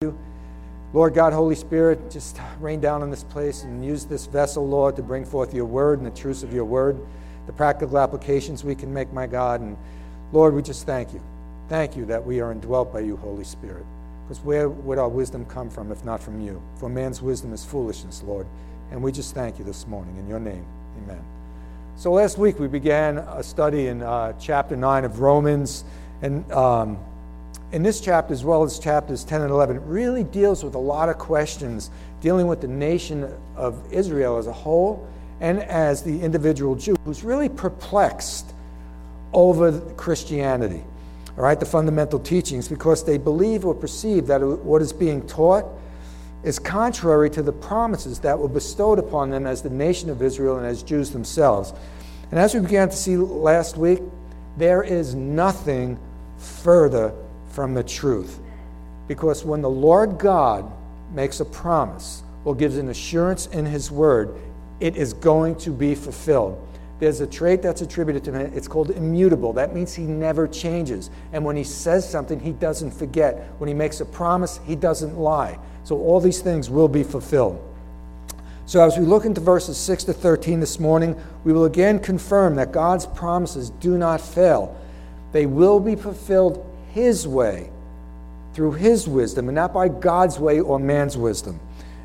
you. Lord God, Holy Spirit, just rain down on this place and use this vessel, Lord, to bring forth your word and the truths of your word, the practical applications we can make, my God. And Lord, we just thank you. Thank you that we are indwelt by you, Holy Spirit. Because where would our wisdom come from if not from you? For man's wisdom is foolishness, Lord. And we just thank you this morning. In your name, amen. So last week we began a study in uh, chapter 9 of Romans. And um, in this chapter, as well as chapters 10 and 11, it really deals with a lot of questions dealing with the nation of Israel as a whole and as the individual Jew who's really perplexed over Christianity, all right, the fundamental teachings, because they believe or perceive that what is being taught is contrary to the promises that were bestowed upon them as the nation of Israel and as Jews themselves. And as we began to see last week, there is nothing further from the truth. Because when the Lord God makes a promise or gives an assurance in His word, it is going to be fulfilled. There's a trait that's attributed to him. It's called immutable. That means he never changes. And when he says something, he doesn't forget. When he makes a promise, he doesn't lie. So all these things will be fulfilled. So as we look into verses 6 to 13 this morning, we will again confirm that God's promises do not fail. They will be fulfilled his way, through His wisdom, and not by God's way or man's wisdom.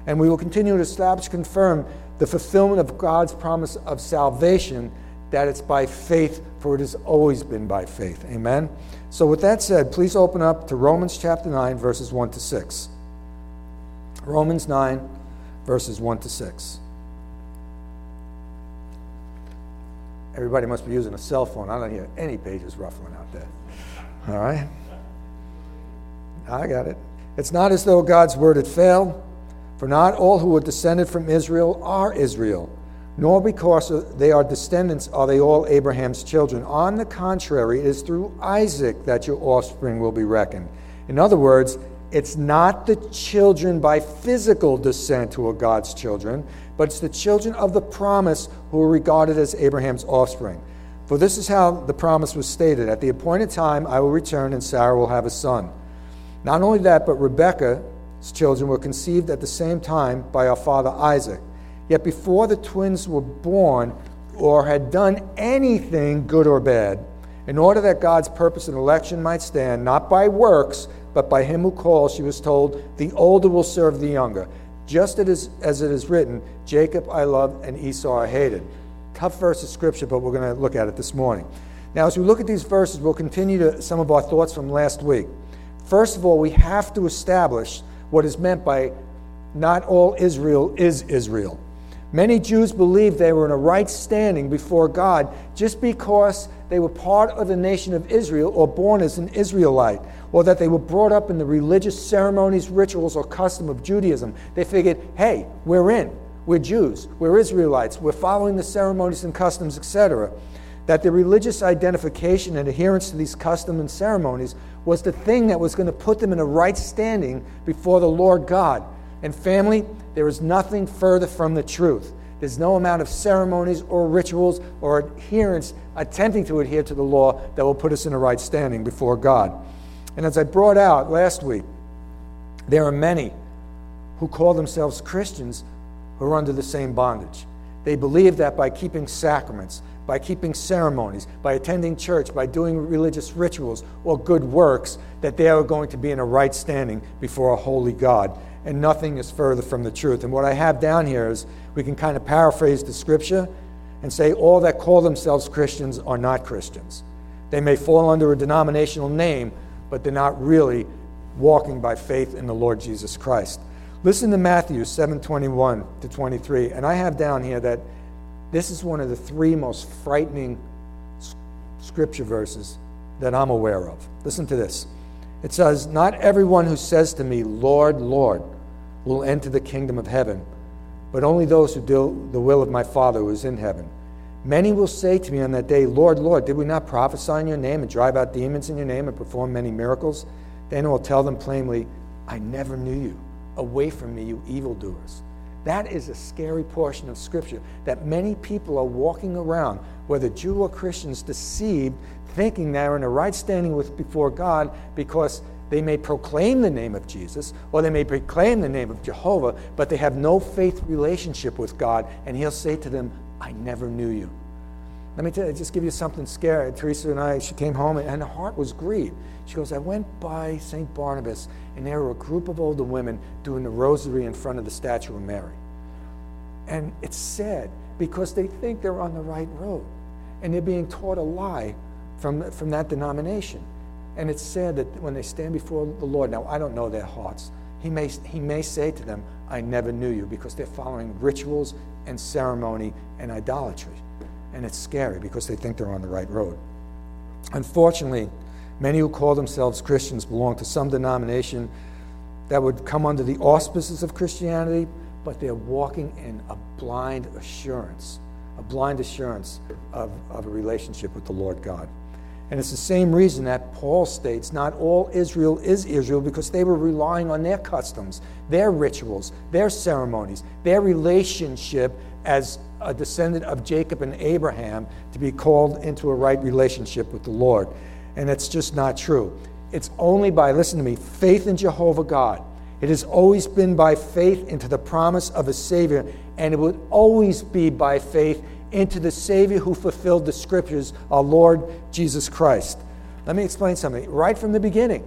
And we will continue to establish, confirm the fulfillment of God's promise of salvation, that it's by faith, for it has always been by faith. Amen? So, with that said, please open up to Romans chapter 9, verses 1 to 6. Romans 9, verses 1 to 6. Everybody must be using a cell phone. I don't hear any pages ruffling out there. All right? I got it. It's not as though God's word had failed, for not all who are descended from Israel are Israel, nor because they are descendants are they all Abraham's children. On the contrary, it is through Isaac that your offspring will be reckoned. In other words, it's not the children by physical descent who are God's children, but it's the children of the promise who are regarded as Abraham's offspring. For this is how the promise was stated At the appointed time, I will return, and Sarah will have a son. Not only that, but Rebekah's children were conceived at the same time by our father Isaac. Yet before the twins were born or had done anything good or bad, in order that God's purpose and election might stand, not by works, but by him who calls, she was told, the older will serve the younger. Just as it is written, Jacob I loved and Esau I hated. Tough verse of scripture, but we're going to look at it this morning. Now, as we look at these verses, we'll continue to some of our thoughts from last week. First of all, we have to establish what is meant by not all Israel is Israel. Many Jews believed they were in a right standing before God just because they were part of the nation of Israel or born as an Israelite, or that they were brought up in the religious ceremonies, rituals, or custom of Judaism. They figured, hey, we're in. We're Jews. We're Israelites. We're following the ceremonies and customs, etc that the religious identification and adherence to these customs and ceremonies was the thing that was going to put them in a right standing before the Lord God. And family, there is nothing further from the truth. There's no amount of ceremonies or rituals or adherence attempting to adhere to the law that will put us in a right standing before God. And as I brought out last week, there are many who call themselves Christians who are under the same bondage. They believe that by keeping sacraments, by keeping ceremonies, by attending church, by doing religious rituals or good works, that they are going to be in a right standing before a holy God. And nothing is further from the truth. And what I have down here is we can kind of paraphrase the scripture and say all that call themselves Christians are not Christians. They may fall under a denominational name, but they're not really walking by faith in the Lord Jesus Christ. Listen to Matthew 7:21 to 23, and I have down here that this is one of the three most frightening scripture verses that I'm aware of. Listen to this. It says, Not everyone who says to me, Lord, Lord, will enter the kingdom of heaven, but only those who do the will of my Father who is in heaven. Many will say to me on that day, Lord, Lord, did we not prophesy in your name and drive out demons in your name and perform many miracles? Then I will tell them plainly, I never knew you. Away from me, you evildoers. That is a scary portion of Scripture that many people are walking around, whether Jew or Christians, deceived, thinking they're in a right standing with before God because They may proclaim the name of Jesus or they may proclaim the name of Jehovah, but they have no faith relationship with God, and He'll say to them, I never knew you. Let me tell you, just give you something scary. Teresa and I, she came home and her heart was grieved. She goes, I went by St. Barnabas and there were a group of older women doing the rosary in front of the statue of Mary. And it's sad because they think they're on the right road and they're being taught a lie from, from that denomination. And it's sad that when they stand before the Lord, now I don't know their hearts, he may, he may say to them, I never knew you, because they're following rituals and ceremony and idolatry. And it's scary because they think they're on the right road. Unfortunately, many who call themselves Christians belong to some denomination that would come under the auspices of Christianity, but they're walking in a blind assurance, a blind assurance of, of a relationship with the Lord God. And it's the same reason that Paul states not all Israel is Israel because they were relying on their customs, their rituals, their ceremonies, their relationship as a descendant of Jacob and Abraham to be called into a right relationship with the Lord. And it's just not true. It's only by, listen to me, faith in Jehovah God. It has always been by faith into the promise of a Savior, and it would always be by faith into the Savior who fulfilled the Scriptures, our Lord Jesus Christ. Let me explain something. Right from the beginning,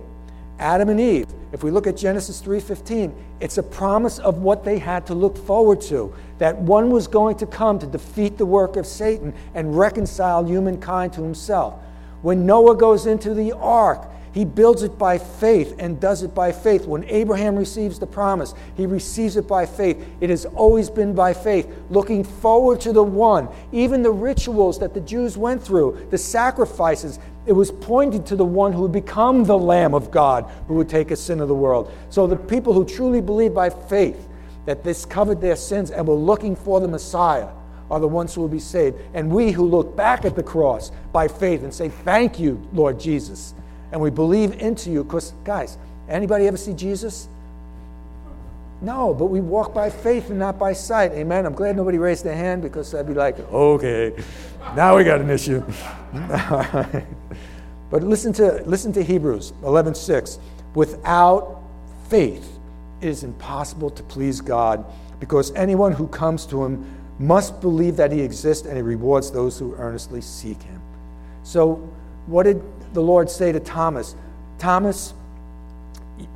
Adam and Eve, if we look at Genesis 3:15, it's a promise of what they had to look forward to, that one was going to come to defeat the work of Satan and reconcile humankind to himself. When Noah goes into the ark, he builds it by faith and does it by faith. When Abraham receives the promise, he receives it by faith. It has always been by faith, looking forward to the one. Even the rituals that the Jews went through, the sacrifices, it was pointed to the one who would become the Lamb of God who would take a sin of the world. So the people who truly believe by faith that this covered their sins and were looking for the Messiah are the ones who will be saved. And we who look back at the cross by faith and say, Thank you, Lord Jesus and we believe into you. Because, guys, anybody ever see Jesus? No, but we walk by faith and not by sight. Amen. I'm glad nobody raised their hand because I'd be like, okay, now we got an issue. but listen to, listen to Hebrews 11:6. Without faith, it is impossible to please God because anyone who comes to him must believe that he exists and he rewards those who earnestly seek him. So, what did the Lord say to Thomas, Thomas,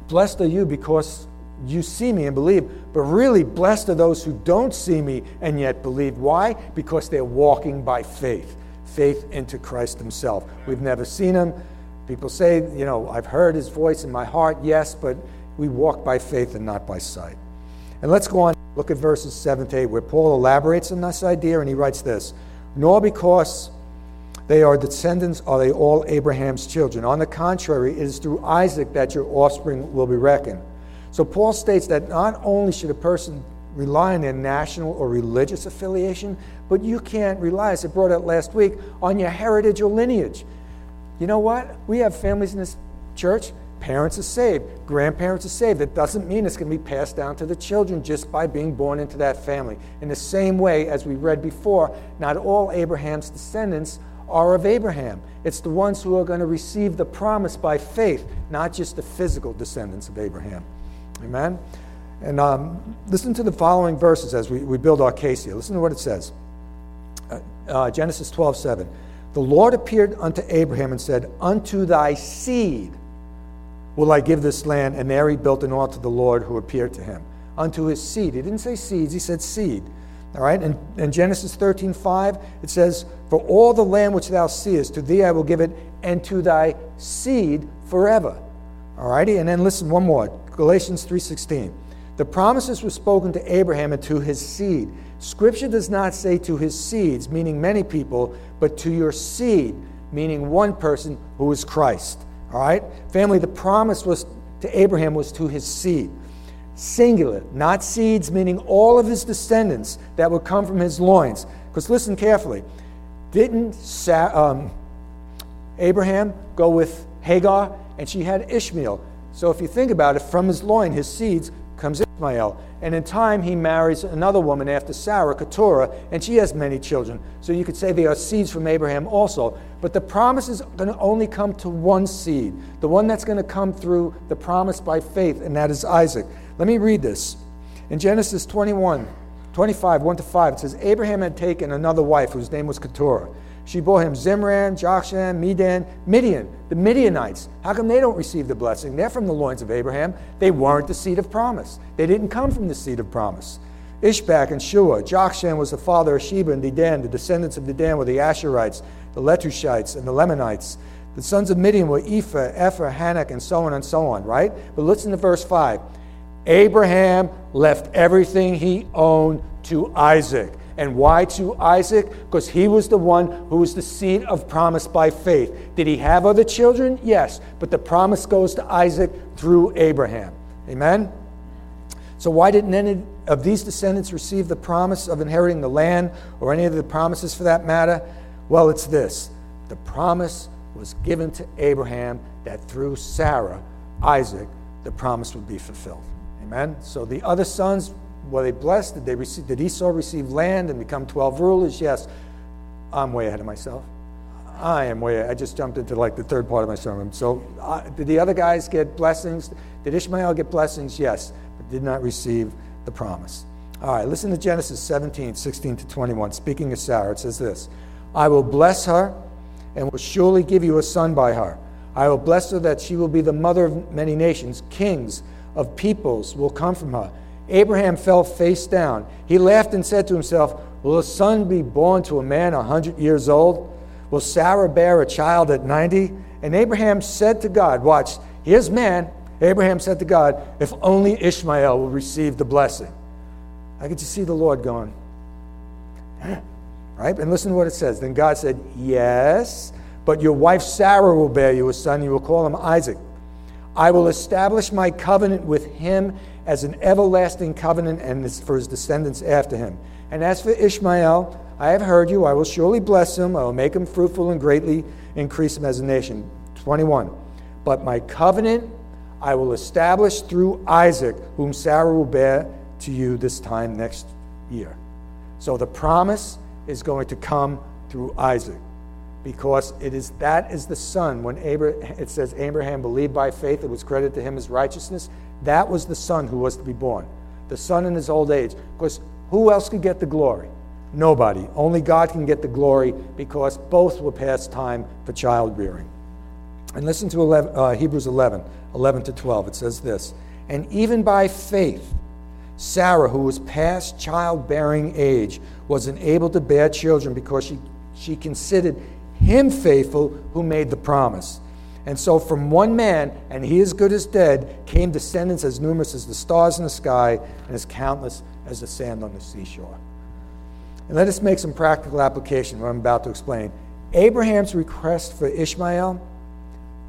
blessed are you because you see me and believe, but really blessed are those who don't see me and yet believe. Why? Because they're walking by faith, faith into Christ Himself. We've never seen Him. People say, you know, I've heard His voice in my heart, yes, but we walk by faith and not by sight. And let's go on, look at verses 7 to 8, where Paul elaborates on this idea, and he writes this Nor because they are descendants, are they all Abraham's children? On the contrary, it is through Isaac that your offspring will be reckoned. So Paul states that not only should a person rely on their national or religious affiliation, but you can't rely, as I brought out last week, on your heritage or lineage. You know what? We have families in this church. Parents are saved, grandparents are saved. That doesn't mean it's going to be passed down to the children just by being born into that family. In the same way, as we read before, not all Abraham's descendants are of Abraham. It's the ones who are going to receive the promise by faith, not just the physical descendants of Abraham. Amen? And um, listen to the following verses as we, we build our case here. Listen to what it says uh, uh, Genesis 12 7. The Lord appeared unto Abraham and said, Unto thy seed will I give this land. And there he built an altar to the Lord who appeared to him. Unto his seed. He didn't say seeds, he said seed. All right, and in Genesis 13, 5, it says, For all the land which thou seest, to thee I will give it, and to thy seed forever. All righty, and then listen one more. Galatians 3:16. The promises were spoken to Abraham and to his seed. Scripture does not say to his seeds, meaning many people, but to your seed, meaning one person who is Christ. All right? Family, the promise was to Abraham was to his seed singular, not seeds, meaning all of his descendants that would come from his loins. Because listen carefully. Didn't um, Abraham go with Hagar and she had Ishmael? So if you think about it, from his loin, his seeds comes Ishmael. And in time, he marries another woman after Sarah, Keturah, and she has many children. So you could say they are seeds from Abraham also. But the promise is going to only come to one seed, the one that's going to come through the promise by faith, and that is Isaac. Let me read this. In Genesis 21, 25, 1 to 5, it says, Abraham had taken another wife whose name was Keturah. She bore him Zimran, Jokshan, Medan, Midian, the Midianites. How come they don't receive the blessing? They're from the loins of Abraham. They weren't the seed of promise. They didn't come from the seed of promise. Ishbak and Shua. Jokshan was the father of Sheba and Dedan. The descendants of Dedan were the Asherites, the Letushites, and the Leummites. The sons of Midian were Ephah, Ephah, Hanoch, and so on and so on, right? But listen to verse 5. Abraham left everything he owned to Isaac. And why to Isaac? Because he was the one who was the seed of promise by faith. Did he have other children? Yes. But the promise goes to Isaac through Abraham. Amen? So, why didn't any of these descendants receive the promise of inheriting the land or any of the promises for that matter? Well, it's this the promise was given to Abraham that through Sarah, Isaac, the promise would be fulfilled. Amen? So, the other sons were they blessed? Did, they receive, did Esau receive land and become 12 rulers? Yes. I'm way ahead of myself. I am way I just jumped into like the third part of my sermon. So, uh, did the other guys get blessings? Did Ishmael get blessings? Yes, but did not receive the promise. All right, listen to Genesis 17, 16 to 21. Speaking of Sarah, it says this I will bless her and will surely give you a son by her. I will bless her that she will be the mother of many nations. Kings of peoples will come from her. Abraham fell face down. He laughed and said to himself, Will a son be born to a man a hundred years old? Will Sarah bear a child at ninety? And Abraham said to God, Watch, here's man. Abraham said to God, If only Ishmael will receive the blessing. I could just see the Lord going, right? And listen to what it says. Then God said, Yes, but your wife Sarah will bear you a son. You will call him Isaac. I will establish my covenant with him as an everlasting covenant and for his descendants after him. And as for Ishmael, I have heard you. I will surely bless him. I will make him fruitful and greatly increase him as a nation. 21. But my covenant I will establish through Isaac, whom Sarah will bear to you this time next year. So the promise is going to come through Isaac because it is that is the son when Abraham, it says abraham believed by faith it was credited to him as righteousness that was the son who was to be born. The son in his old age. Because who else could get the glory? Nobody. Only god can get the glory because both were past time for child rearing. And listen to 11, uh, hebrews 11 11 to 12 it says this and even by faith sarah who was past childbearing age was unable to bear children because she, she considered him faithful who made the promise. And so from one man, and he as good as dead, came descendants as numerous as the stars in the sky and as countless as the sand on the seashore. And let us make some practical application what I'm about to explain. Abraham's request for Ishmael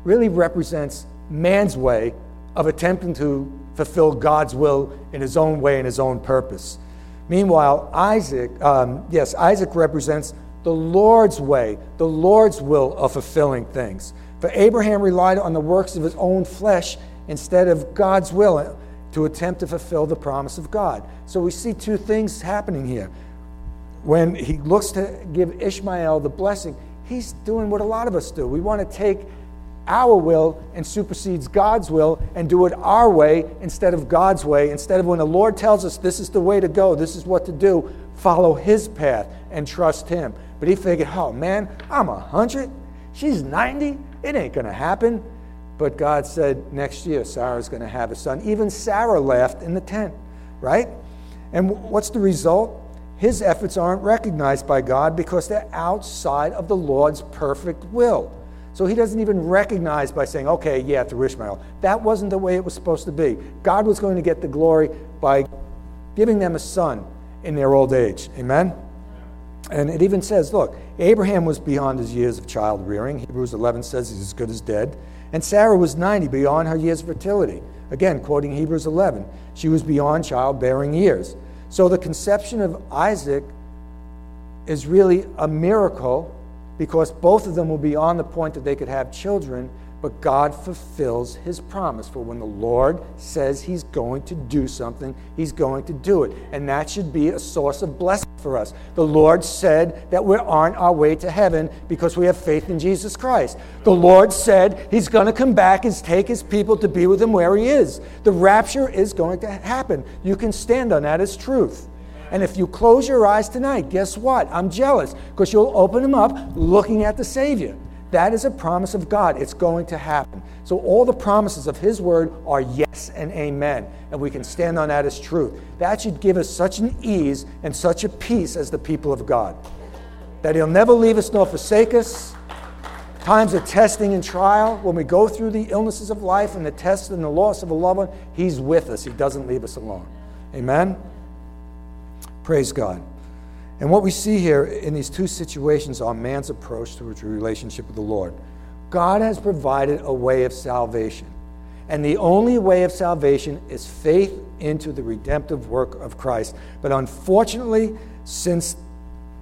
really represents man's way of attempting to fulfill God's will in his own way and his own purpose. Meanwhile, Isaac, um, yes, Isaac represents the Lord's way, the Lord's will of fulfilling things. For Abraham relied on the works of his own flesh instead of God's will to attempt to fulfill the promise of God. So we see two things happening here. When he looks to give Ishmael the blessing, he's doing what a lot of us do. We want to take our will and supersedes God's will and do it our way instead of God's way. Instead of when the Lord tells us this is the way to go, this is what to do, follow his path and trust him. But he figured, oh man, I'm a 100. She's 90. It ain't going to happen. But God said, next year, Sarah's going to have a son. Even Sarah laughed in the tent, right? And what's the result? His efforts aren't recognized by God because they're outside of the Lord's perfect will. So he doesn't even recognize by saying, okay, yeah, through Ishmael. That wasn't the way it was supposed to be. God was going to get the glory by giving them a son in their old age. Amen? And it even says, look, Abraham was beyond his years of child rearing. Hebrews 11 says he's as good as dead. And Sarah was 90, beyond her years of fertility. Again, quoting Hebrews 11, she was beyond childbearing years. So the conception of Isaac is really a miracle because both of them were beyond the point that they could have children, but God fulfills his promise. For when the Lord says he's going to do something, he's going to do it. And that should be a source of blessing for us. The Lord said that we're on our way to heaven because we have faith in Jesus Christ. The Lord said he's going to come back and take his people to be with him where he is. The rapture is going to happen. You can stand on that as truth. And if you close your eyes tonight, guess what? I'm jealous because you'll open them up looking at the Savior. That is a promise of God. It's going to happen. So all the promises of His Word are yes and amen. And we can stand on that as truth. That should give us such an ease and such a peace as the people of God. That He'll never leave us nor forsake us. Times of testing and trial, when we go through the illnesses of life and the tests and the loss of a loved one, He's with us. He doesn't leave us alone. Amen? Praise God. And what we see here in these two situations are man's approach to a relationship with the Lord. God has provided a way of salvation. And the only way of salvation is faith into the redemptive work of Christ. But unfortunately, since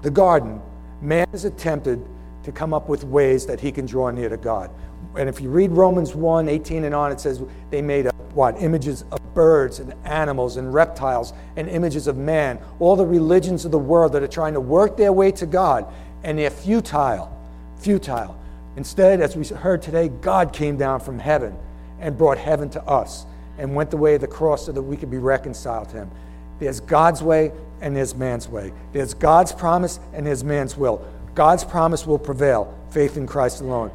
the garden, man has attempted to come up with ways that he can draw near to God. And if you read Romans 1 18 and on, it says they made up what? Images of birds and animals and reptiles and images of man. All the religions of the world that are trying to work their way to God. And they're futile. Futile. Instead, as we heard today, God came down from heaven and brought heaven to us and went the way of the cross so that we could be reconciled to Him. There's God's way and there's man's way. There's God's promise and there's man's will. God's promise will prevail, faith in Christ alone.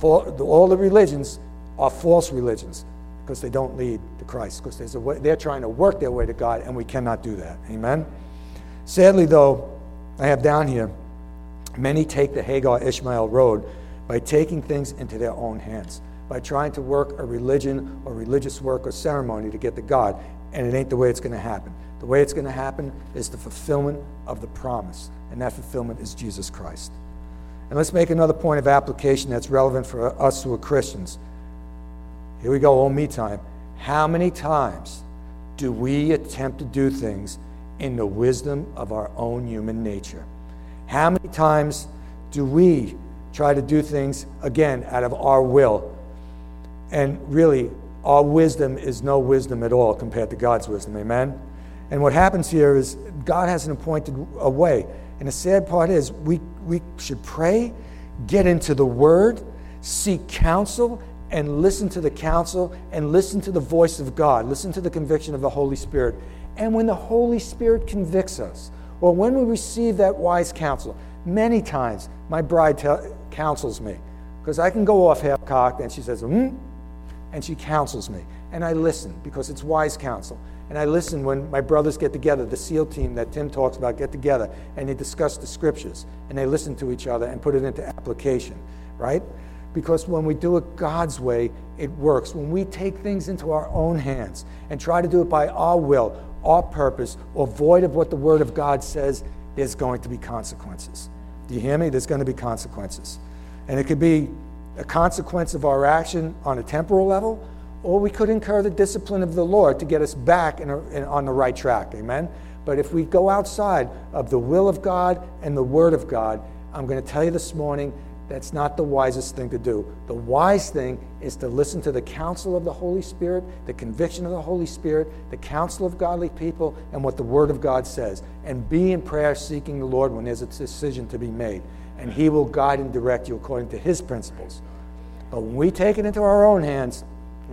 For all the religions are false religions because they don't lead to Christ, because they're trying to work their way to God, and we cannot do that. Amen? Sadly, though, I have down here, many take the Hagar Ishmael road by taking things into their own hands, by trying to work a religion or religious work or ceremony to get to God, and it ain't the way it's going to happen. The way it's going to happen is the fulfillment of the promise, and that fulfillment is Jesus Christ. And let's make another point of application that's relevant for us who are Christians. Here we go, old me time. How many times do we attempt to do things in the wisdom of our own human nature? How many times do we try to do things, again, out of our will? And really, our wisdom is no wisdom at all compared to God's wisdom. Amen? And what happens here is God has an appointed a way. And the sad part is we, we should pray, get into the Word, seek counsel, and listen to the counsel and listen to the voice of God, listen to the conviction of the Holy Spirit. And when the Holy Spirit convicts us, or when we receive that wise counsel, many times my bride counsels me because I can go off half cocked and she says, hmm, and she counsels me. And I listen because it's wise counsel. And I listen when my brothers get together, the SEAL team that Tim talks about get together and they discuss the scriptures and they listen to each other and put it into application, right? Because when we do it God's way, it works. When we take things into our own hands and try to do it by our will, our purpose, or void of what the Word of God says, there's going to be consequences. Do you hear me? There's going to be consequences. And it could be a consequence of our action on a temporal level, or we could incur the discipline of the Lord to get us back in a, in, on the right track. Amen? But if we go outside of the will of God and the Word of God, I'm going to tell you this morning that's not the wisest thing to do. The wise thing is to listen to the counsel of the Holy Spirit, the conviction of the Holy Spirit, the counsel of godly people, and what the Word of God says. And be in prayer seeking the Lord when there's a decision to be made. And He will guide and direct you according to His principles. But when we take it into our own hands,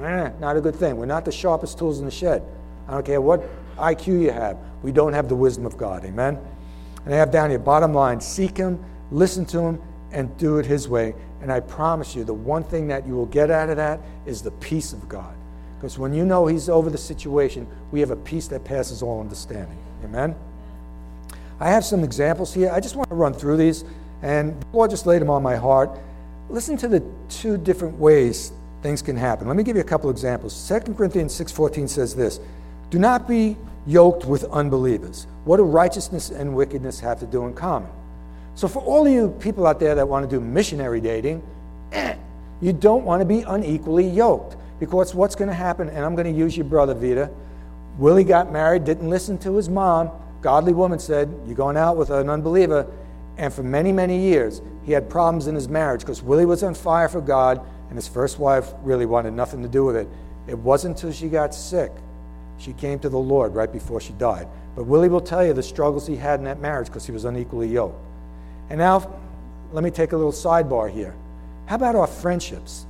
eh, not a good thing. We're not the sharpest tools in the shed. I don't care what IQ you have, we don't have the wisdom of God. Amen? And I have down here, bottom line, seek Him, listen to Him, and do it His way. And I promise you, the one thing that you will get out of that is the peace of God. Because when you know He's over the situation, we have a peace that passes all understanding. Amen? I have some examples here. I just want to run through these, and the Lord just laid them on my heart. Listen to the two different ways things can happen. Let me give you a couple examples. 2 Corinthians 6.14 says this, Do not be yoked with unbelievers. What do righteousness and wickedness have to do in common? So, for all you people out there that want to do missionary dating, eh, you don't want to be unequally yoked because what's going to happen, and I'm going to use your brother, Vita. Willie got married, didn't listen to his mom. Godly woman said, You're going out with an unbeliever. And for many, many years, he had problems in his marriage because Willie was on fire for God. And his first wife really wanted nothing to do with it. It wasn't until she got sick. She came to the Lord right before she died. But Willie will tell you the struggles he had in that marriage because he was unequally yoked. And now, let me take a little sidebar here. How about our friendships?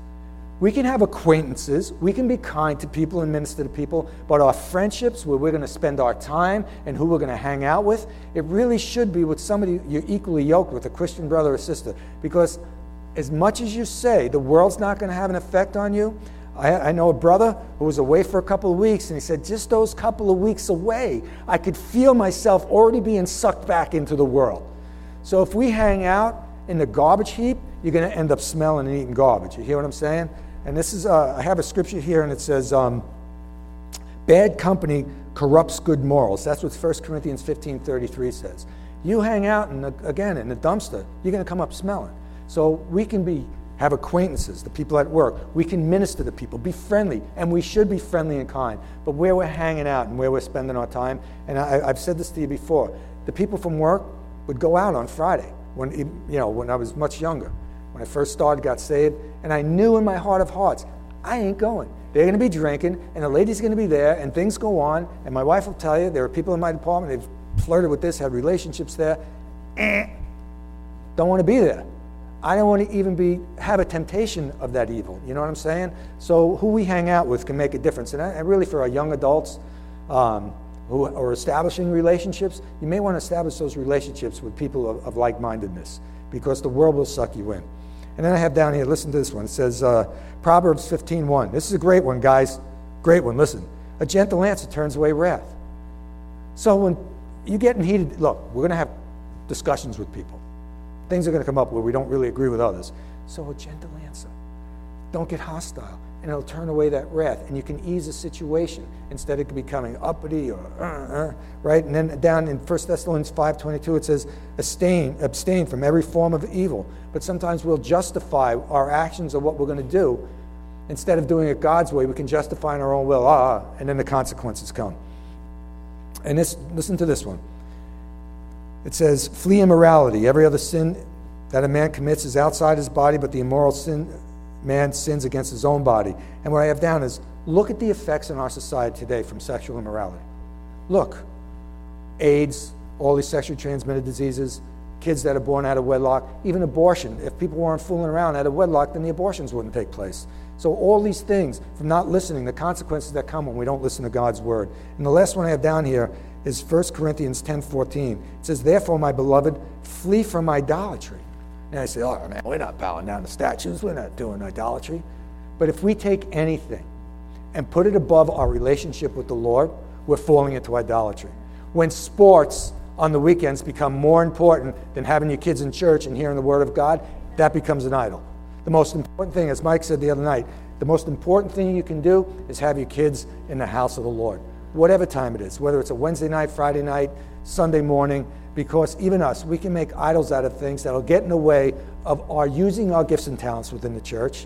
We can have acquaintances, we can be kind to people and minister to people, but our friendships, where we're going to spend our time and who we're going to hang out with, it really should be with somebody you're equally yoked with, a Christian brother or sister. Because as much as you say the world's not going to have an effect on you, I, I, know a brother who was away for a couple of weeks, and he said, just those couple of weeks away, I could feel myself already being sucked back into the world. So if we hang out in the garbage heap, you're going to end up smelling and eating garbage. You hear what I'm saying? And this is, uh, I have a scripture here, and it says, um, bad company corrupts good morals. That's what 1 Corinthians 15 33 says. You hang out, in the, again, in the dumpster, you're going to come up smelling. So we can be have acquaintances, the people at work. We can minister to people, be friendly, and we should be friendly and kind. But where we're hanging out and where we're spending our time, and I, have said this to you before, the people from work would go out on Friday when you know when I was much younger. When I first started, got saved, and I knew in my heart of hearts, I ain't going. They're going to be drinking, and the lady's going to be there, and things go on. And my wife will tell you there are people in my department they've flirted with this, had relationships there. Eh, don't want to be there. I don't want to even be have a temptation of that evil. You know what I'm saying? So who we hang out with can make a difference. And, I, and really, for our young adults um, who are establishing relationships, you may want to establish those relationships with people of, of like-mindedness because the world will suck you in. And then I have down here, listen to this one. It says uh, Proverbs 15:1. This is a great one, guys. Great one. Listen. A gentle answer turns away wrath. So when you get in heated, look, we're going to have discussions with people. Things are going to come up where we don't really agree with others. So a gentle answer. Don't get hostile, and it'll turn away that wrath, and you can ease a situation instead of becoming uppity or uh, uh, right. And then down in 1 Thessalonians 5:22 it says, abstain, abstain from every form of evil. But sometimes we'll justify our actions or what we're going to do instead of doing it God's way. We can justify in our own will, ah, and then the consequences come. And this, listen to this one. It says, Flee immorality. Every other sin that a man commits is outside his body, but the immoral sin, man sins against his own body. And what I have down is look at the effects in our society today from sexual immorality. Look, AIDS, all these sexually transmitted diseases, kids that are born out of wedlock, even abortion. If people weren't fooling around out of wedlock, then the abortions wouldn't take place. So, all these things from not listening, the consequences that come when we don't listen to God's word. And the last one I have down here is 1 Corinthians 10 14. It says, Therefore, my beloved, flee from idolatry. And I say, Oh, man, we're not bowing down to statues, we're not doing idolatry. But if we take anything and put it above our relationship with the Lord, we're falling into idolatry. When sports on the weekends become more important than having your kids in church and hearing the Word of God, that becomes an idol. The most important thing, as Mike said the other night, the most important thing you can do is have your kids in the house of the Lord whatever time it is, whether it's a Wednesday night, Friday night, Sunday morning, because even us, we can make idols out of things that'll get in the way of our using our gifts and talents within the church,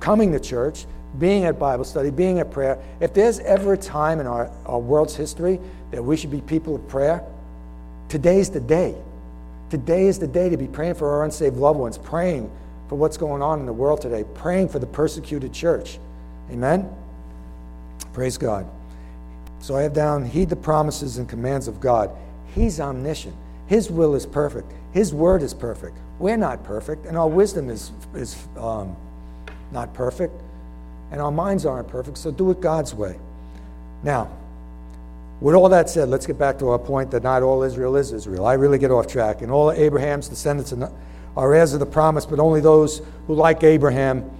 coming to church, being at Bible study, being at prayer. If there's ever a time in our, our world's history that we should be people of prayer, today's the day. Today is the day to be praying for our unsaved loved ones, praying for what's going on in the world today, praying for the persecuted church. Amen? Praise God. So I have down, heed the promises and commands of God. He's omniscient. His will is perfect. His word is perfect. We're not perfect, and our wisdom is, is um, not perfect, and our minds aren't perfect, so do it God's way. Now, with all that said, let's get back to our point that not all Israel is Israel. I really get off track. And all Abraham's descendants are heirs of the promise, but only those who, like Abraham,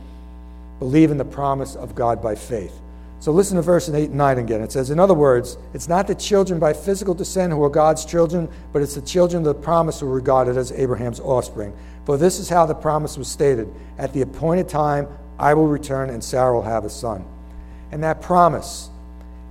believe in the promise of God by faith. So listen to verse 8 and 9 again. It says, In other words, it's not the children by physical descent who are God's children, but it's the children of the promise who are regarded as Abraham's offspring. For this is how the promise was stated At the appointed time, I will return, and Sarah will have a son. And that promise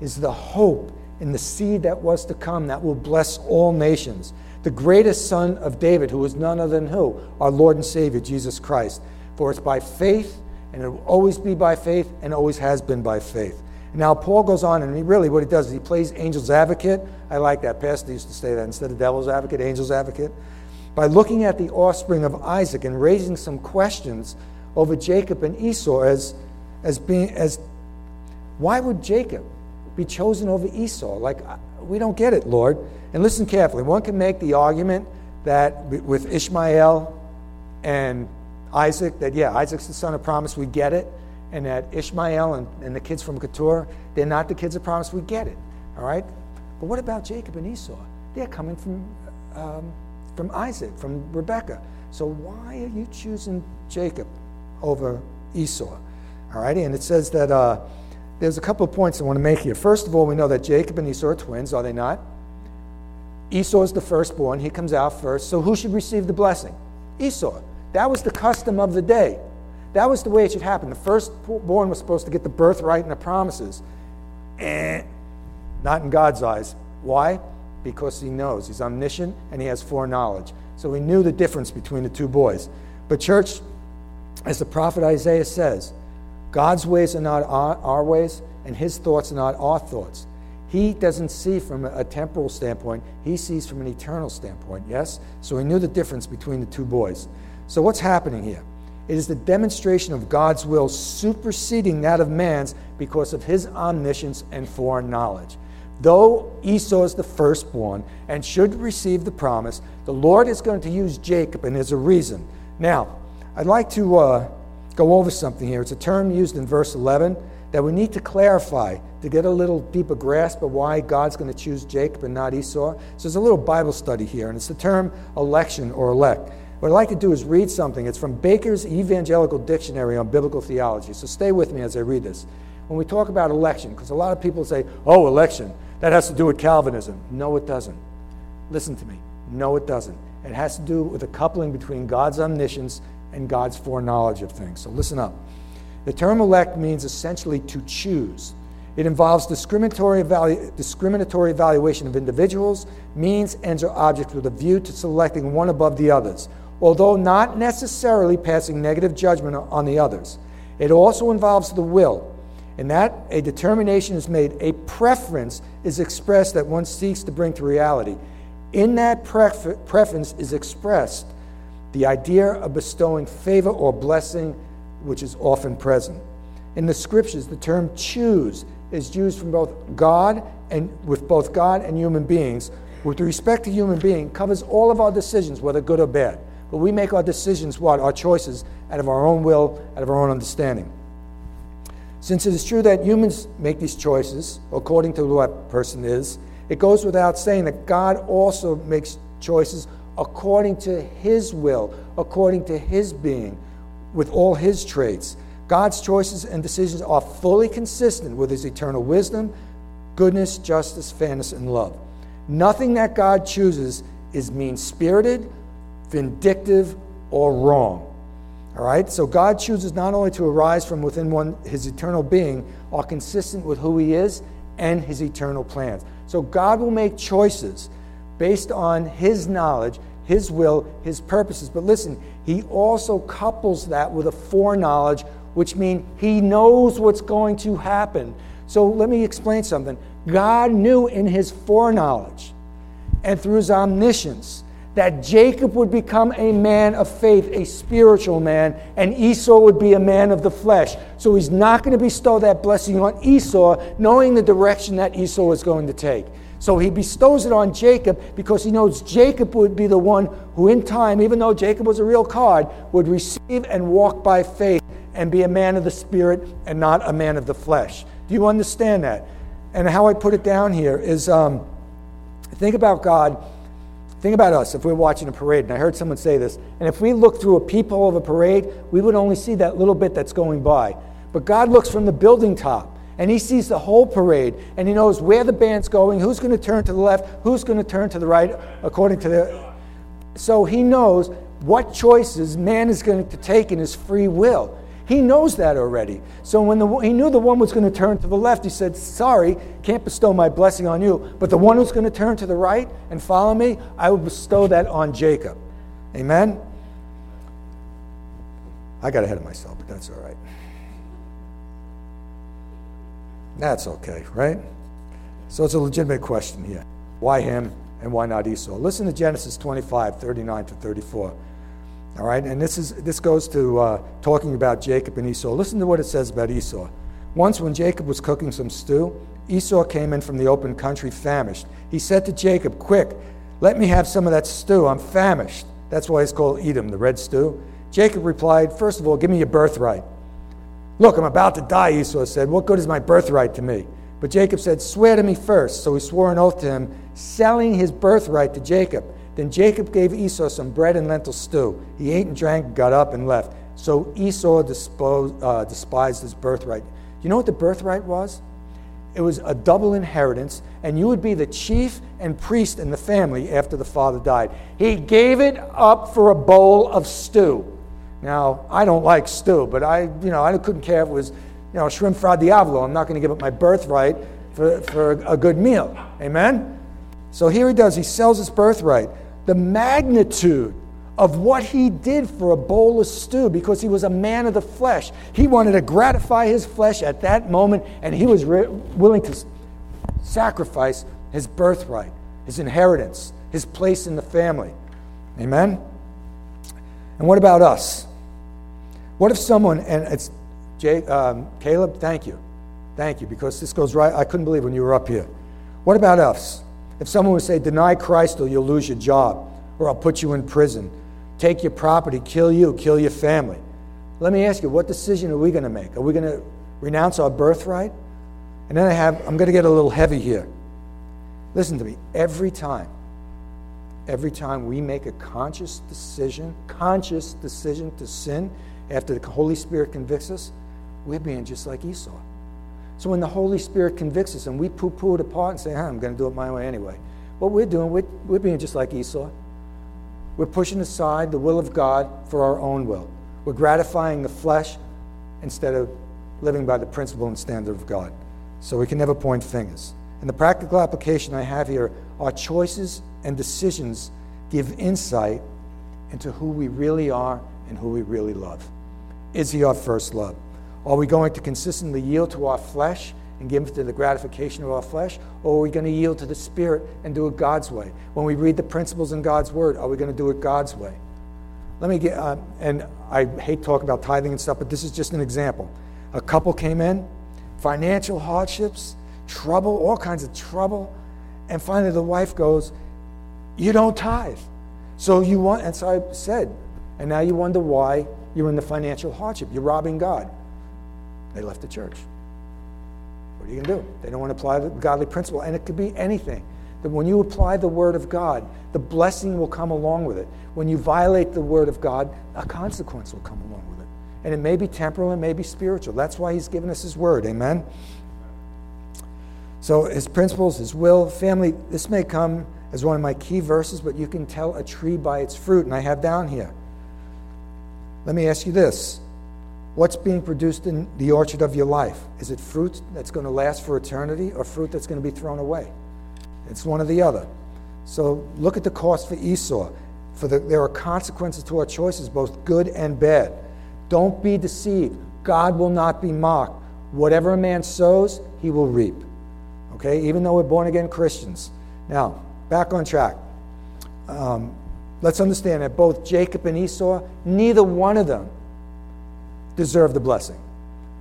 is the hope in the seed that was to come that will bless all nations. The greatest son of David, who is none other than who? Our Lord and Savior, Jesus Christ. For it's by faith and it will always be by faith and always has been by faith. Now, Paul goes on, and he really what he does is he plays angel's advocate. I like that. Pastor used to say that instead of devil's advocate, angel's advocate. By looking at the offspring of Isaac and raising some questions over Jacob and Esau as, as being, as, why would Jacob be chosen over Esau? Like, we don't get it, Lord. And listen carefully. One can make the argument that with Ishmael and Isaac, that yeah, Isaac's the son of promise, we get it. And that Ishmael and, and the kids from Keturah, they're not the kids of promise, we get it. All right? But what about Jacob and Esau? They're coming from, um, from Isaac, from Rebekah. So why are you choosing Jacob over Esau? All right? And it says that uh, there's a couple of points I want to make here. First of all, we know that Jacob and Esau are twins, are they not? Esau is the firstborn. He comes out first. So who should receive the blessing? Esau. That was the custom of the day. That was the way it should happen. The firstborn was supposed to get the birthright and the promises. Eh, not in God's eyes. Why? Because he knows. He's omniscient and he has foreknowledge. So he knew the difference between the two boys. But, church, as the prophet Isaiah says, God's ways are not our, our ways, and his thoughts are not our thoughts. He doesn't see from a temporal standpoint, he sees from an eternal standpoint, yes? So he knew the difference between the two boys. So what's happening here? It is the demonstration of God's will superseding that of man's because of his omniscience and foreknowledge. Though Esau is the firstborn and should receive the promise, the Lord is going to use Jacob, and there's a reason. Now, I'd like to uh, go over something here. It's a term used in verse 11 that we need to clarify to get a little deeper grasp of why God's going to choose Jacob and not Esau. So there's a little Bible study here, and it's the term election or elect. What I'd like to do is read something. It's from Baker's Evangelical Dictionary on Biblical Theology. So stay with me as I read this. When we talk about election, because a lot of people say, oh, election, that has to do with Calvinism. No, it doesn't. Listen to me. No, it doesn't. It has to do with a coupling between God's omniscience and God's foreknowledge of things. So listen up. The term elect means essentially to choose. It involves discriminatory, evalu- discriminatory evaluation of individuals, means, ends, or objects with a view to selecting one above the others, although not necessarily passing negative judgment on the others. It also involves the will, in that a determination is made, a preference is expressed that one seeks to bring to reality. In that prefer- preference is expressed the idea of bestowing favor or blessing, which is often present. In the scriptures, the term choose is used from both God and with both God and human beings. With respect to human being, covers all of our decisions, whether good or bad. But we make our decisions, what? Our choices out of our own will, out of our own understanding. Since it is true that humans make these choices according to who that person is, it goes without saying that God also makes choices according to his will, according to his being, with all his traits. God's choices and decisions are fully consistent with his eternal wisdom, goodness, justice, fairness, and love. Nothing that God chooses is mean spirited, vindictive, or wrong. All right? So God chooses not only to arise from within one, his eternal being, are consistent with who he is and his eternal plans. So God will make choices based on his knowledge, his will, his purposes. But listen, he also couples that with a foreknowledge which means he knows what's going to happen. So let me explain something. God knew in his foreknowledge and through his omniscience that Jacob would become a man of faith, a spiritual man, and Esau would be a man of the flesh. So he's not going to bestow that blessing on Esau, knowing the direction that Esau is going to take. So he bestows it on Jacob because he knows Jacob would be the one who, in time, even though Jacob was a real card, would receive and walk by faith and be a man of the spirit and not a man of the flesh. Do you understand that? And how I put it down here is um, think about God, think about us if we're watching a parade. And I heard someone say this, and if we look through a peephole of a parade, we would only see that little bit that's going by. But God looks from the building top and he sees the whole parade and he knows where the band's going, who's going to turn to the left, who's going to turn to the right, according to the. So he knows what choices man is going to take in his free will. He knows that already. So when the, he knew the one was going to turn to the left, he said, Sorry, can't bestow my blessing on you. But the one who's going to turn to the right and follow me, I will bestow that on Jacob. Amen? I got ahead of myself, but that's all right. That's okay, right? So it's a legitimate question here. Why him and why not Esau? Listen to Genesis 25, 39 to 34. All right, and this, is, this goes to uh, talking about Jacob and Esau. Listen to what it says about Esau. Once, when Jacob was cooking some stew, Esau came in from the open country famished. He said to Jacob, Quick, let me have some of that stew. I'm famished. That's why it's called Edom, the red stew. Jacob replied, First of all, give me your birthright. Look, I'm about to die, Esau said. What good is my birthright to me? But Jacob said, Swear to me first. So he swore an oath to him, selling his birthright to Jacob. Then Jacob gave Esau some bread and lentil stew. He ate and drank, got up, and left. So Esau disposed, uh, despised his birthright. You know what the birthright was? It was a double inheritance, and you would be the chief and priest in the family after the father died. He gave it up for a bowl of stew. Now, I don't like stew, but I, you know, I couldn't care if it was, you know, shrimp fra diavolo. I'm not going to give up my birthright for, for a good meal. Amen? So here he does. He sells his birthright the magnitude of what he did for a bowl of stew because he was a man of the flesh. He wanted to gratify his flesh at that moment, and he was re- willing to sacrifice his birthright, his inheritance, his place in the family. Amen? And what about us? What if someone, and it's Jay, um, Caleb, thank you. Thank you, because this goes right. I couldn't believe when you were up here. What about us? If someone would say, Deny Christ or you'll lose your job, or I'll put you in prison, take your property, kill you, kill your family. Let me ask you, what decision are we going to make? Are we going to renounce our birthright? And then I have, I'm going to get a little heavy here. Listen to me. Every time, every time we make a conscious decision, conscious decision to sin after the Holy Spirit convicts us, we're being just like Esau. So when the Holy Spirit convicts us and we poo poo it apart and say, I'm going to do it my way anyway, what we're doing, we're, we're being just like Esau. We're pushing aside the will of God for our own will. We're gratifying the flesh instead of living by the principle and standard of God. So we can never point fingers. And the practical application I have here our choices and decisions give insight into who we really are and who we really love. Is He our first love? Are we going to consistently yield to our flesh and give to the gratification of our flesh? Or are we going to yield to the Spirit and do it God's way? When we read the principles in God's Word, are we going to do it God's way? Let me get, uh, and I hate talking about tithing and stuff, but this is just an example. A couple came in, financial hardships, trouble, all kinds of trouble, and finally the wife goes, You don't tithe. So you want, and so I said, and now you wonder why you're in the financial hardship. You're robbing God. They left the church. What are you going to do? They don't want to apply the godly principle. And it could be anything. That when you apply the word of God, the blessing will come along with it. When you violate the word of God, a consequence will come along with it. And it may be temporal, it may be spiritual. That's why he's given us his word. Amen? So his principles, his will, family, this may come as one of my key verses, but you can tell a tree by its fruit. And I have down here. Let me ask you this What's being produced in the orchard of your life? Is it fruit that's going to last for eternity or fruit that's going to be thrown away? It's one or the other. So look at the cost for Esau. For the, there are consequences to our choices, both good and bad. Don't be deceived. God will not be mocked. Whatever a man sows, he will reap. Okay, even though we're born again Christians. Now, back on track. Um, let's understand that both Jacob and Esau, neither one of them deserve the blessing.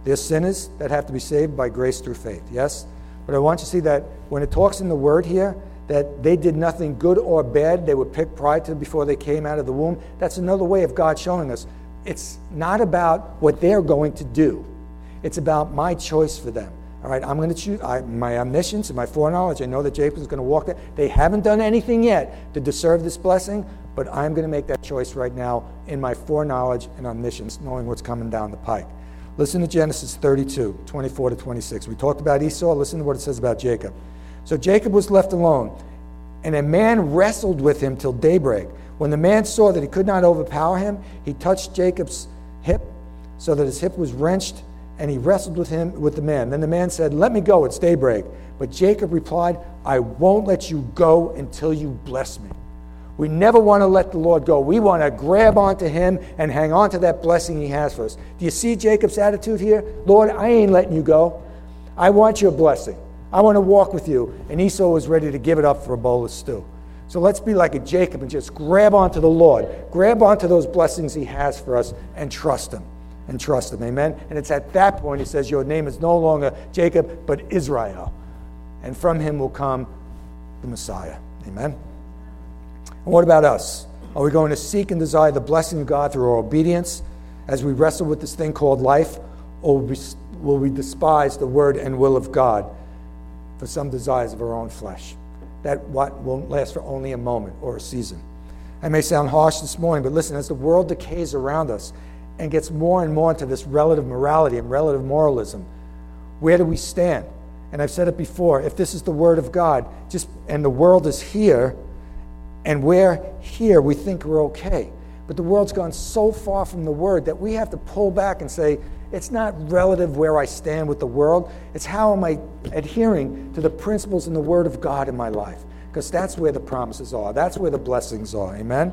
They're sinners that have to be saved by grace through faith, yes? But I want you to see that when it talks in the word here, that they did nothing good or bad, they were picked prior to before they came out of the womb, that's another way of God showing us it's not about what they're going to do, it's about my choice for them. All right, I'm going to choose I, my omniscience and my foreknowledge. I know that Jacob is going to walk there. They haven't done anything yet to deserve this blessing, but I'm going to make that choice right now in my foreknowledge and omniscience, knowing what's coming down the pike. Listen to Genesis 32, 24 to 26. We talked about Esau. Listen to what it says about Jacob. So Jacob was left alone, and a man wrestled with him till daybreak. When the man saw that he could not overpower him, he touched Jacob's hip so that his hip was wrenched and he wrestled with him with the man. Then the man said, Let me go, it's daybreak. But Jacob replied, I won't let you go until you bless me. We never want to let the Lord go. We want to grab onto him and hang on to that blessing he has for us. Do you see Jacob's attitude here? Lord, I ain't letting you go. I want your blessing. I want to walk with you. And Esau was ready to give it up for a bowl of stew. So let's be like a Jacob and just grab onto the Lord, grab onto those blessings He has for us, and trust Him. And trust Him. Amen. And it's at that point He says, Your name is no longer Jacob, but Israel. And from Him will come the Messiah. Amen. And what about us? Are we going to seek and desire the blessing of God through our obedience as we wrestle with this thing called life? Or will we despise the word and will of God for some desires of our own flesh? That what won't last for only a moment or a season. I may sound harsh this morning, but listen, as the world decays around us and gets more and more into this relative morality and relative moralism, where do we stand? And I've said it before if this is the Word of God, just and the world is here, and we're here, we think we're okay. But the world's gone so far from the Word that we have to pull back and say, it's not relative where I stand with the world. It's how am I adhering to the principles in the Word of God in my life. Because that's where the promises are, that's where the blessings are. Amen?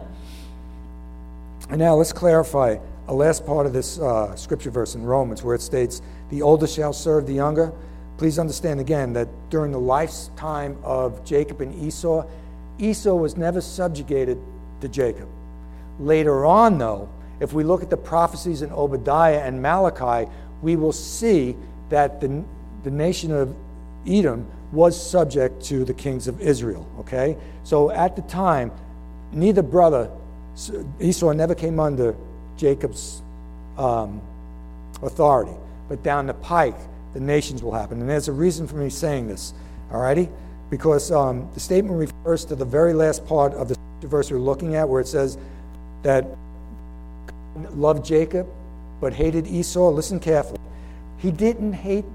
And now let's clarify a last part of this uh, scripture verse in Romans where it states, The older shall serve the younger. Please understand again that during the lifetime of Jacob and Esau, Esau was never subjugated to Jacob. Later on, though, if we look at the prophecies in Obadiah and Malachi, we will see that the, the nation of Edom was subject to the kings of Israel. Okay? So at the time, neither brother, Esau never came under Jacob's um, authority. But down the pike, the nations will happen. And there's a reason for me saying this, all righty? Because um, the statement refers to the very last part of the verse we're looking at, where it says that God loved Jacob but hated Esau. Listen carefully. He didn't hate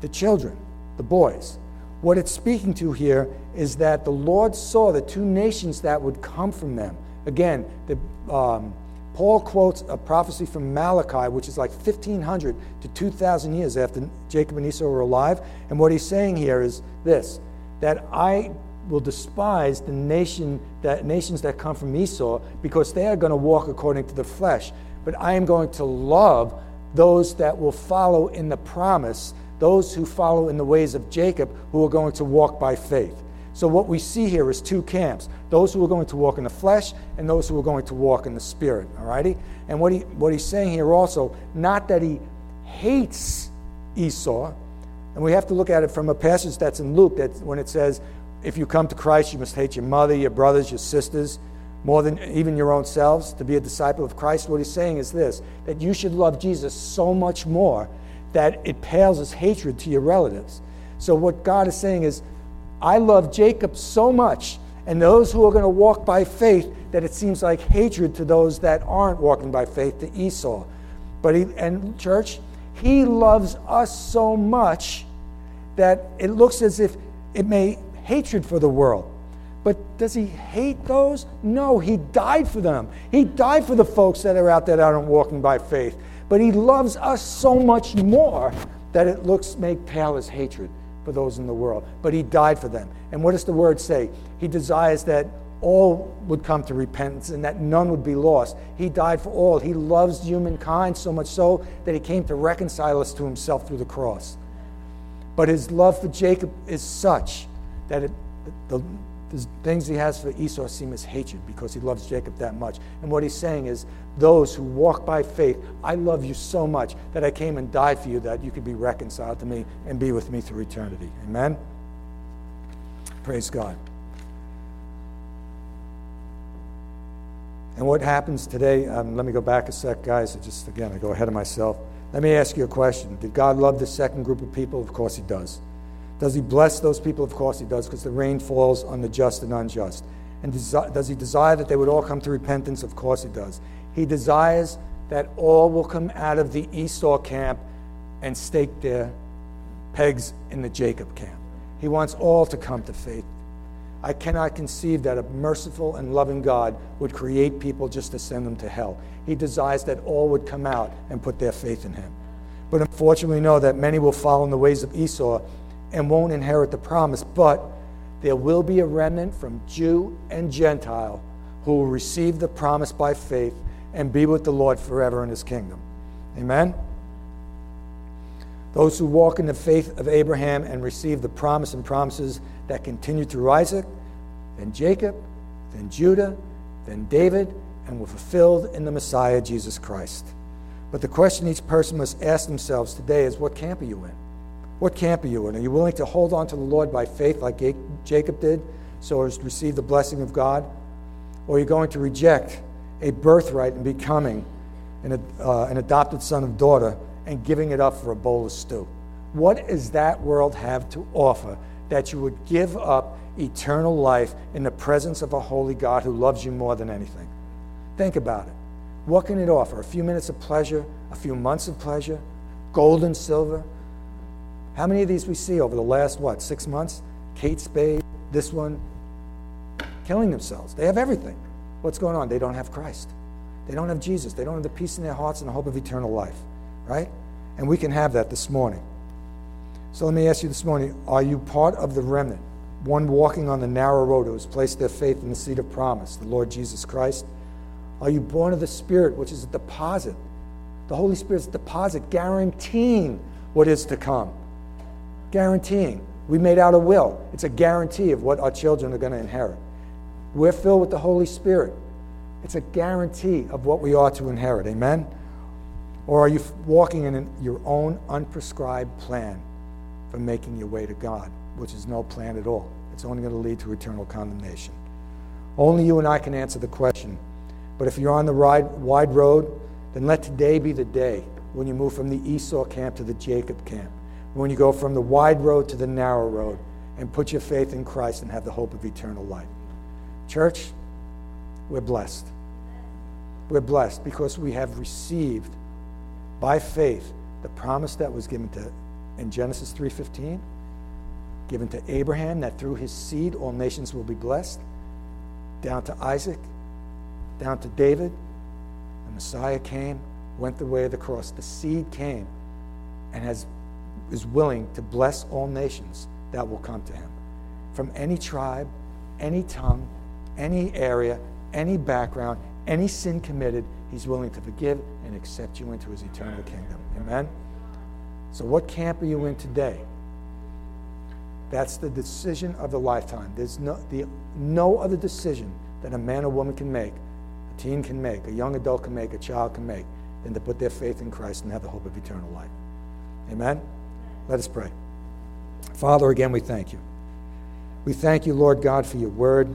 the children, the boys. What it's speaking to here is that the Lord saw the two nations that would come from them. Again, the, um, Paul quotes a prophecy from Malachi, which is like 1,500 to 2,000 years after Jacob and Esau were alive. And what he's saying here is this that I will despise the nation that nations that come from Esau because they are going to walk according to the flesh. But I am going to love those that will follow in the promise, those who follow in the ways of Jacob, who are going to walk by faith. So, what we see here is two camps those who are going to walk in the flesh and those who are going to walk in the spirit. All righty? And what, he, what he's saying here also, not that he hates Esau, and we have to look at it from a passage that's in Luke that when it says, if you come to Christ, you must hate your mother, your brothers, your sisters, more than even your own selves. To be a disciple of Christ, what he's saying is this that you should love Jesus so much more that it pales as hatred to your relatives. So, what God is saying is, I love Jacob so much, and those who are going to walk by faith, that it seems like hatred to those that aren't walking by faith, to Esau. But he, and church, he loves us so much that it looks as if it may hatred for the world. But does he hate those? No, he died for them. He died for the folks that are out there that aren't walking by faith. But he loves us so much more that it looks make pale as hatred for those in the world, but he died for them. And what does the word say? He desires that all would come to repentance and that none would be lost. He died for all. He loves humankind so much so that he came to reconcile us to himself through the cross. But his love for Jacob is such that it, the, the things he has for Esau seem as hatred because he loves Jacob that much. And what he's saying is, those who walk by faith, I love you so much that I came and died for you that you could be reconciled to me and be with me through eternity. Amen? Praise God. And what happens today, um, let me go back a sec, guys. Just again, I go ahead of myself. Let me ask you a question. Did God love the second group of people? Of course, He does. Does he bless those people? Of course he does, because the rain falls on the just and unjust. And does he desire that they would all come to repentance? Of course he does. He desires that all will come out of the Esau camp and stake their pegs in the Jacob camp. He wants all to come to faith. I cannot conceive that a merciful and loving God would create people just to send them to hell. He desires that all would come out and put their faith in him. But unfortunately, we know that many will follow in the ways of Esau and won't inherit the promise, but there will be a remnant from Jew and Gentile who will receive the promise by faith and be with the Lord forever in his kingdom. Amen? Those who walk in the faith of Abraham and receive the promise and promises that continue through Isaac then Jacob, then Judah, then David, and were fulfilled in the Messiah, Jesus Christ. But the question each person must ask themselves today is what camp are you in? What camp are you in? Are you willing to hold on to the Lord by faith like Jacob did so as to receive the blessing of God? Or are you going to reject a birthright and becoming an, uh, an adopted son or daughter and giving it up for a bowl of stew? What does that world have to offer that you would give up eternal life in the presence of a holy God who loves you more than anything? Think about it. What can it offer? A few minutes of pleasure, a few months of pleasure, gold and silver. How many of these we see over the last, what, six months? Kate Spade, this one, killing themselves. They have everything. What's going on? They don't have Christ. They don't have Jesus. They don't have the peace in their hearts and the hope of eternal life, right? And we can have that this morning. So let me ask you this morning are you part of the remnant, one walking on the narrow road who has placed their faith in the seed of promise, the Lord Jesus Christ? Are you born of the Spirit, which is a deposit? The Holy Spirit's deposit guaranteeing what is to come. Guaranteeing. We made out a will. It's a guarantee of what our children are going to inherit. We're filled with the Holy Spirit. It's a guarantee of what we are to inherit. Amen? Or are you walking in your own unprescribed plan for making your way to God, which is no plan at all? It's only going to lead to eternal condemnation. Only you and I can answer the question but if you're on the wide road, then let today be the day when you move from the Esau camp to the Jacob camp, when you go from the wide road to the narrow road and put your faith in Christ and have the hope of eternal life. Church, we're blessed. We're blessed because we have received by faith the promise that was given to in Genesis 3:15 given to Abraham that through his seed all nations will be blessed down to Isaac down to David. The Messiah came, went the way of the cross. The seed came and has, is willing to bless all nations that will come to him. From any tribe, any tongue, any area, any background, any sin committed, he's willing to forgive and accept you into his eternal kingdom. Amen? So, what camp are you in today? That's the decision of the lifetime. There's no, the, no other decision that a man or woman can make a teen can make, a young adult can make, a child can make, than to put their faith in Christ and have the hope of eternal life. Amen? Let us pray. Father, again, we thank you. We thank you, Lord God, for your word.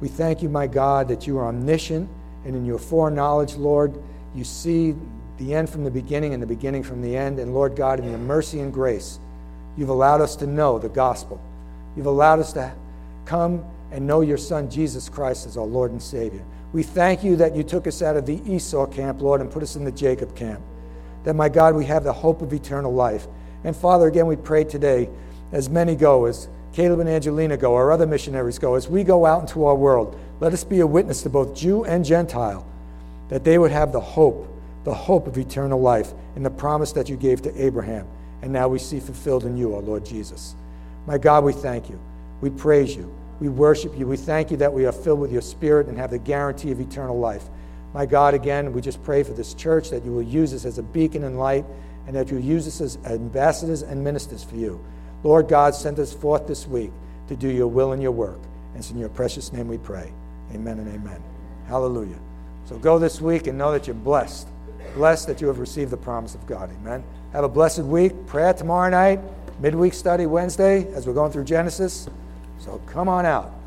We thank you, my God, that you are omniscient, and in your foreknowledge, Lord, you see the end from the beginning and the beginning from the end. And Lord God, in your mercy and grace, you've allowed us to know the gospel. You've allowed us to come and know your Son, Jesus Christ, as our Lord and Savior. We thank you that you took us out of the Esau camp, Lord, and put us in the Jacob camp. That, my God, we have the hope of eternal life. And Father, again, we pray today, as many go, as Caleb and Angelina go, our other missionaries go, as we go out into our world, let us be a witness to both Jew and Gentile, that they would have the hope, the hope of eternal life, and the promise that you gave to Abraham. And now we see fulfilled in you, our Lord Jesus. My God, we thank you. We praise you. We worship you. We thank you that we are filled with your spirit and have the guarantee of eternal life. My God, again, we just pray for this church that you will use us as a beacon and light and that you'll use us as ambassadors and ministers for you. Lord God, send us forth this week to do your will and your work. And it's in your precious name we pray. Amen and amen. Hallelujah. So go this week and know that you're blessed. Blessed that you have received the promise of God. Amen. Have a blessed week. Prayer tomorrow night, midweek study Wednesday as we're going through Genesis. So come on out.